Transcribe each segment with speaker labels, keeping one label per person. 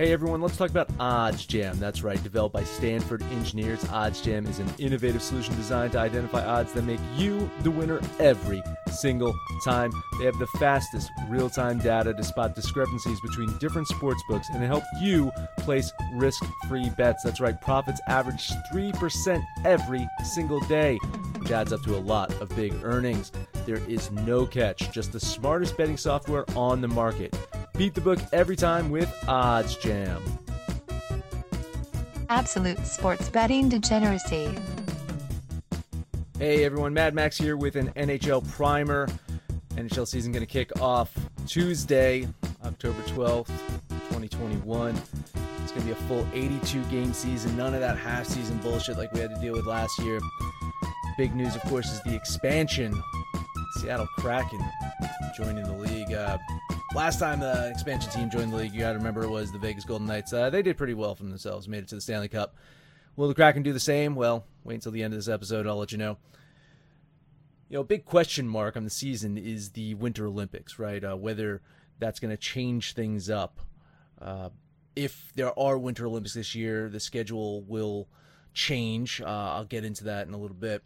Speaker 1: Hey everyone, let's talk about OddsJam. That's right, developed by Stanford engineers, OddsJam is an innovative solution designed to identify odds that make you the winner every single time. They have the fastest real time data to spot discrepancies between different sports books and help you place risk free bets. That's right, profits average 3% every single day, which adds up to a lot of big earnings. There is no catch, just the smartest betting software on the market. Beat the book every time with OddsJam.
Speaker 2: Absolute sports betting degeneracy.
Speaker 1: Hey everyone, Mad Max here with an NHL primer. NHL season going to kick off Tuesday, October 12th, 2021. It's going to be a full 82 game season. None of that half season bullshit like we had to deal with last year. Big news, of course, is the expansion. Seattle Kraken joining the league. Uh, Last time the expansion team joined the league, you got to remember, was the Vegas Golden Knights. Uh, they did pretty well for themselves, made it to the Stanley Cup. Will the Kraken do the same? Well, wait until the end of this episode. I'll let you know. You know, big question mark on the season is the Winter Olympics, right? Uh, whether that's going to change things up. Uh, if there are Winter Olympics this year, the schedule will change. Uh, I'll get into that in a little bit.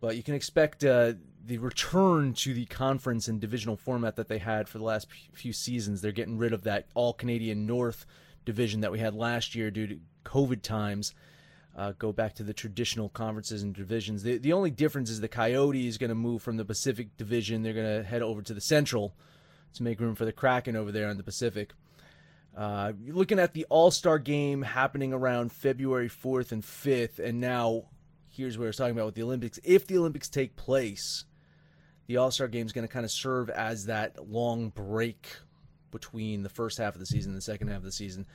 Speaker 1: But you can expect uh, the return to the conference and divisional format that they had for the last few seasons. They're getting rid of that all Canadian North division that we had last year due to COVID times. Uh, go back to the traditional conferences and divisions. The, the only difference is the Coyote is going to move from the Pacific Division. They're going to head over to the Central to make room for the Kraken over there in the Pacific. Uh, looking at the All Star game happening around February 4th and 5th, and now here's what we're talking about with the Olympics. If the Olympics take place, the All Star game is going to kind of serve as that long break between the first half of the season and the second half of the season.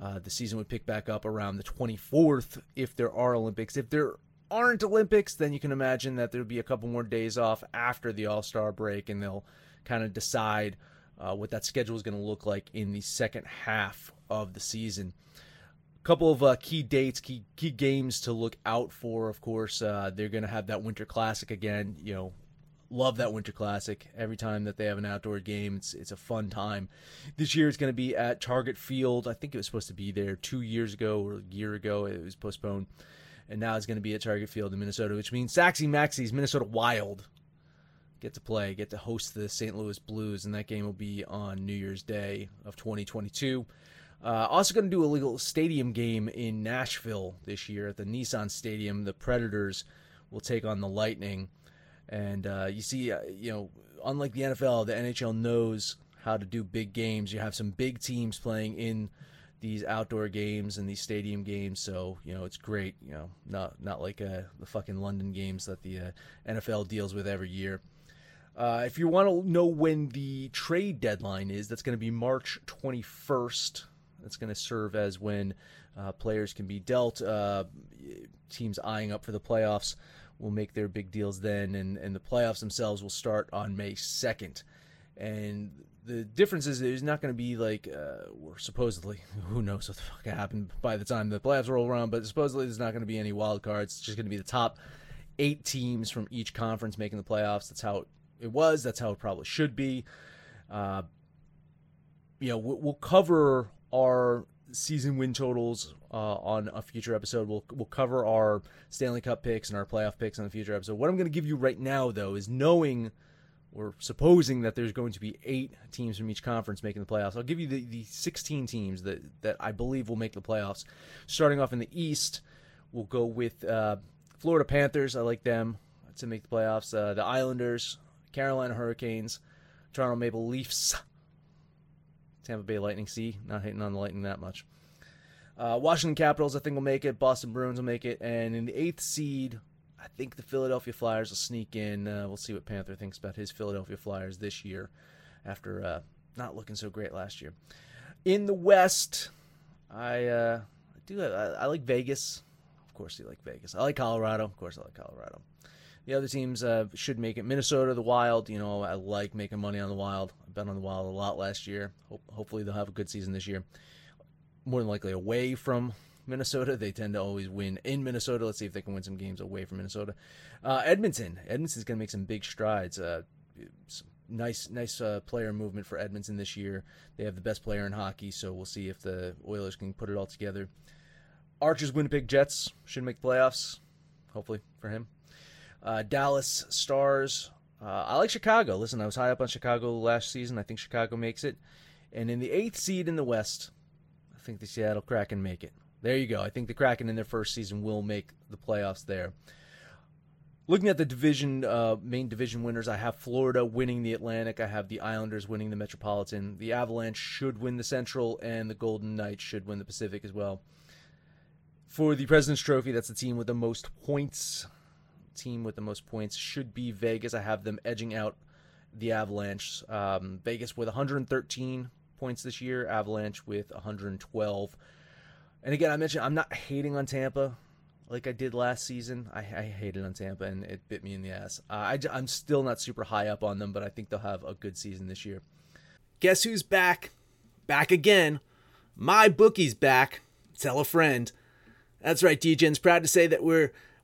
Speaker 1: Uh, the season would pick back up around the 24th if there are Olympics. If there aren't Olympics, then you can imagine that there'll be a couple more days off after the All Star break, and they'll kind of decide uh, what that schedule is going to look like in the second half of the season. A couple of uh, key dates, key key games to look out for. Of course, uh, they're going to have that Winter Classic again. You know, love that Winter Classic. Every time that they have an outdoor game, it's it's a fun time. This year it's going to be at Target Field. I think it was supposed to be there two years ago or a year ago. It was postponed, and now it's going to be at Target Field in Minnesota, which means Saxy Maxie's Minnesota Wild get to play, get to host the St. Louis Blues, and that game will be on New Year's Day of 2022. Uh, also going to do a legal stadium game in Nashville this year at the Nissan Stadium. The Predators will take on the Lightning. And uh, you see, uh, you know, unlike the NFL, the NHL knows how to do big games. You have some big teams playing in these outdoor games and these stadium games, so you know it's great. You know, not not like uh, the fucking London games that the uh, NFL deals with every year. Uh, if you want to know when the trade deadline is, that's going to be March 21st. That's going to serve as when uh, players can be dealt. Uh, teams eyeing up for the playoffs will make their big deals then, and, and the playoffs themselves will start on May 2nd. And the difference is there's not going to be like, uh, or supposedly, who knows what the fuck happened by the time the playoffs roll around, but supposedly there's not going to be any wild cards. It's just going to be the top eight teams from each conference making the playoffs. That's how it was. That's how it probably should be. Uh, you know, we'll cover our season win totals uh, on a future episode. We'll we'll cover our Stanley Cup picks and our playoff picks on a future episode. What I'm going to give you right now, though, is knowing we're supposing that there's going to be eight teams from each conference making the playoffs. I'll give you the, the 16 teams that, that I believe will make the playoffs. Starting off in the East, we'll go with uh, Florida Panthers. I like them to make the playoffs. Uh, the Islanders, Carolina Hurricanes, Toronto Maple Leafs, Tampa Bay Lightning. See, not hitting on the Lightning that much. Uh, Washington Capitals, I think, will make it. Boston Bruins will make it. And in the eighth seed, I think the Philadelphia Flyers will sneak in. Uh, we'll see what Panther thinks about his Philadelphia Flyers this year after uh, not looking so great last year. In the West, I, uh, I do I, I, like Vegas. Of course, you like Vegas. I like Colorado. Of course, I like Colorado. The other teams uh, should make it. Minnesota, the Wild. You know, I like making money on the Wild. I bet on the Wild a lot last year. Hope, hopefully, they'll have a good season this year. More than likely away from Minnesota. They tend to always win in Minnesota. Let's see if they can win some games away from Minnesota. Uh, Edmonton. Edmonton's going to make some big strides. Uh, some nice, nice uh, player movement for Edmonton this year. They have the best player in hockey, so we'll see if the Oilers can put it all together. Archer's Winnipeg Jets should make the playoffs, hopefully for him. Uh, Dallas Stars. Uh, I like Chicago. Listen, I was high up on Chicago last season. I think Chicago makes it. And in the eighth seed in the West, I think the Seattle Kraken make it. There you go. I think the Kraken in their first season will make the playoffs there. Looking at the division, uh, main division winners, I have Florida winning the Atlantic. I have the Islanders winning the Metropolitan. The Avalanche should win the Central, and the Golden Knights should win the Pacific as well. For the President's Trophy, that's the team with the most points. Team with the most points should be Vegas. I have them edging out the Avalanche. Um, Vegas with 113 points this year, Avalanche with 112. And again, I mentioned I'm not hating on Tampa like I did last season. I, I hated on Tampa and it bit me in the ass. Uh, I, I'm still not super high up on them, but I think they'll have a good season this year.
Speaker 3: Guess who's back? Back again. My bookie's back. Tell a friend. That's right, DJ's proud to say that we're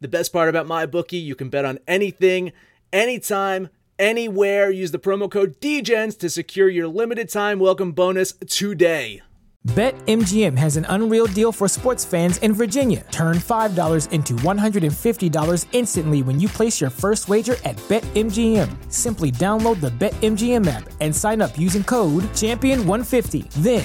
Speaker 3: The best part about my bookie, you can bet on anything, anytime, anywhere. Use the promo code DEGENS to secure your limited time welcome bonus today.
Speaker 4: BetMGM has an unreal deal for sports fans in Virginia. Turn $5 into $150 instantly when you place your first wager at BetMGM. Simply download the BetMGM app and sign up using code Champion150. Then,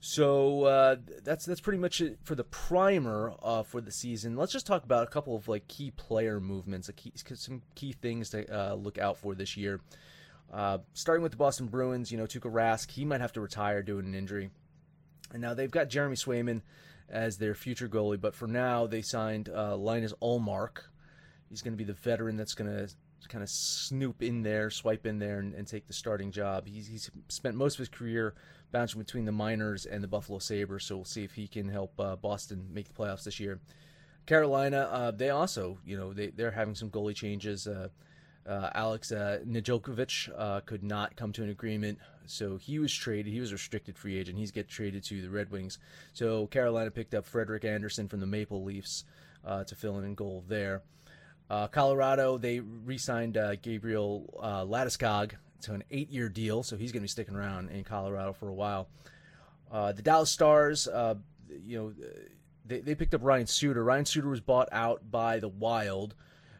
Speaker 1: So uh, that's that's pretty much it for the primer uh, for the season. Let's just talk about a couple of like key player movements, key, some key things to uh, look out for this year. Uh, starting with the Boston Bruins, you know Tuukka Rask, he might have to retire due to an injury, and now they've got Jeremy Swayman as their future goalie. But for now, they signed uh, Linus Ullmark. He's going to be the veteran that's going to kind of snoop in there, swipe in there, and, and take the starting job. He's, he's spent most of his career bouncing between the minors and the Buffalo Sabres. So we'll see if he can help uh, Boston make the playoffs this year. Carolina, uh, they also, you know, they, they're having some goalie changes. Uh, uh, Alex uh, uh, could not come to an agreement, so he was traded. He was restricted free agent. He's get traded to the Red Wings. So Carolina picked up Frederik Andersen from the Maple Leafs uh, to fill in in goal there. Uh, Colorado they re-signed uh, Gabriel uh, to an eight-year deal, so he's going to be sticking around in Colorado for a while. Uh, the Dallas Stars, uh, you know, they, they picked up Ryan Suter. Ryan Suter was bought out by the Wild.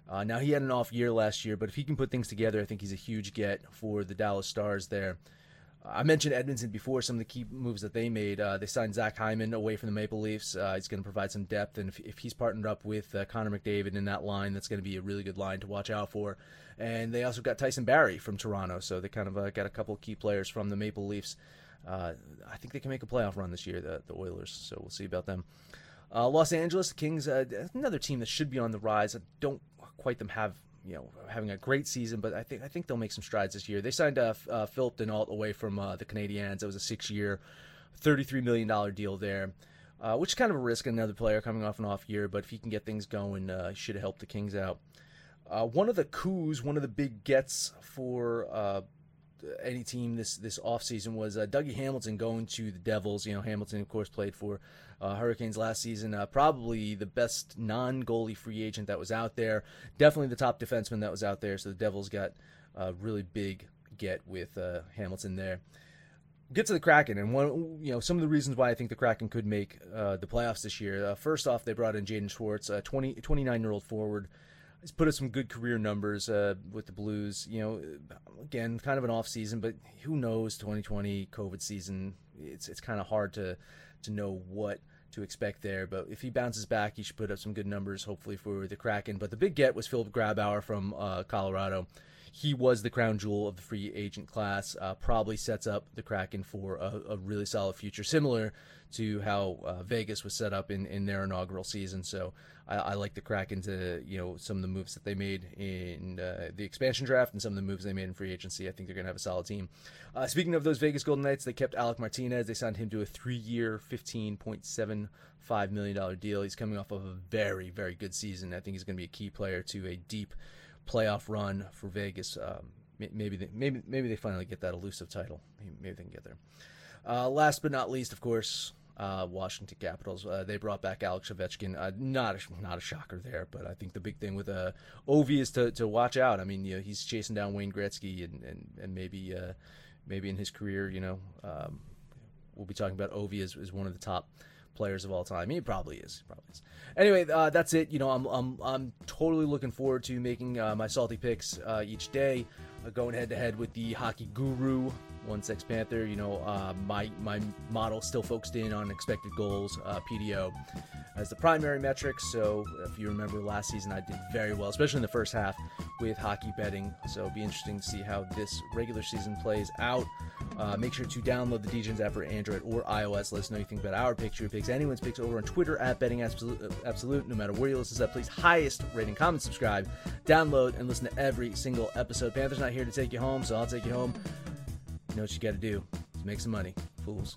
Speaker 1: Uh, now he had an off year last year, but if he can put things together, I think he's a huge get for the Dallas Stars there. I mentioned Edmonton before. Some of the key moves that they made. Uh, they signed Zach Hyman away from the Maple Leafs. Uh, he's going to provide some depth, and if, if he's partnered up with uh, Connor McDavid in that line, that's going to be a really good line to watch out for. And they also got Tyson Barrie from Toronto, so they kind of uh, got a couple key players from the Maple Leafs. Uh, I think they can make a playoff run this year, the, the Oilers. So we'll see about them. Uh, Los Angeles Kings, another team that should be on the rise. I don't quite them have you know having a great season, but I think I think they'll make some strides this year. They signed uh, uh, Phillip Danault away from uh, the Canadiens. It was a six-year, thirty-three million dollar deal there, uh, which is kind of a risk. Another player coming off an off year, but if he can get things going, uh, should helped the Kings out. Uh, one of the coups, one of the big gets for any team this this offseason was uh, Dougie Hamilton going to the Devils. You know, Hamilton, of course, played for uh, Hurricanes last season. Uh, probably the best non goalie free agent that was out there. Definitely the top defenseman that was out there. So the Devils got a really big get with uh, Hamilton there. Get to the Kraken, and one, you know, some of the reasons why I think the Kraken could make uh, the playoffs this year. Uh, first off, they brought in Jaden Schwartz, a 20, 29 year old forward he's put up some good career numbers uh, with the Blues. You know, again, kind of an off season, but who knows? 2020 COVID season, it's it's kind of hard to to know what to expect there. But if he bounces back, he should put up some good numbers, hopefully for the Kraken. But the big get was Philipp Grubauer from uh, Colorado. He was the crown jewel of the free agent class. Uh, probably sets up the Kraken for a, a really solid future, similar to how uh, Vegas was set up in, in their inaugural season. So I, I, like the Kraken to you know some of the moves that they made in uh, the expansion draft and some of the moves they made in free agency. I think they're going to have a solid team. Uh, speaking of those Vegas Golden Knights, they kept Alec Martinez. They signed him to a three-year, fifteen point seven five million dollar deal. He's coming off of a very very good season. I think he's going to be a key player to a deep playoff run for Vegas. Um, maybe they, maybe maybe they finally get that elusive title. Maybe they can get there. Uh, last but not least, of course, uh, Washington Capitals. Uh, they brought back Alex Ovechkin. Uh, not a, not a shocker there, but I think the big thing with uh, Ovi is to, to watch out. I mean, you know, he's chasing down Wayne Gretzky, and and, and maybe uh, maybe in his career, you know, um, we'll be talking about Ovi as, as one of the top players of all time. He probably is. Probably is. Anyway, uh, that's it. You know, I'm, I'm, I'm totally looking forward to making uh, my salty picks uh, each day, uh, going head to head with the hockey guru one Sex Panther. You know, uh, my my model still focused in on expected goals, uh, PDO, as the primary metric. So if you remember last season, I did very well, especially in the first half with hockey betting. So it'll be interesting to see how this regular season plays out. Uh, make sure to download the DGens app for Android or iOS. Let us know you think about our picks, your picks, anyone's picks over on Twitter at Betting Absolute. Absolute. No matter where you listen to that, please highest rating, comment, subscribe, download, and listen to every single episode. Panther's not here to take you home, so I'll take you home You know what you got to do make some money, fools.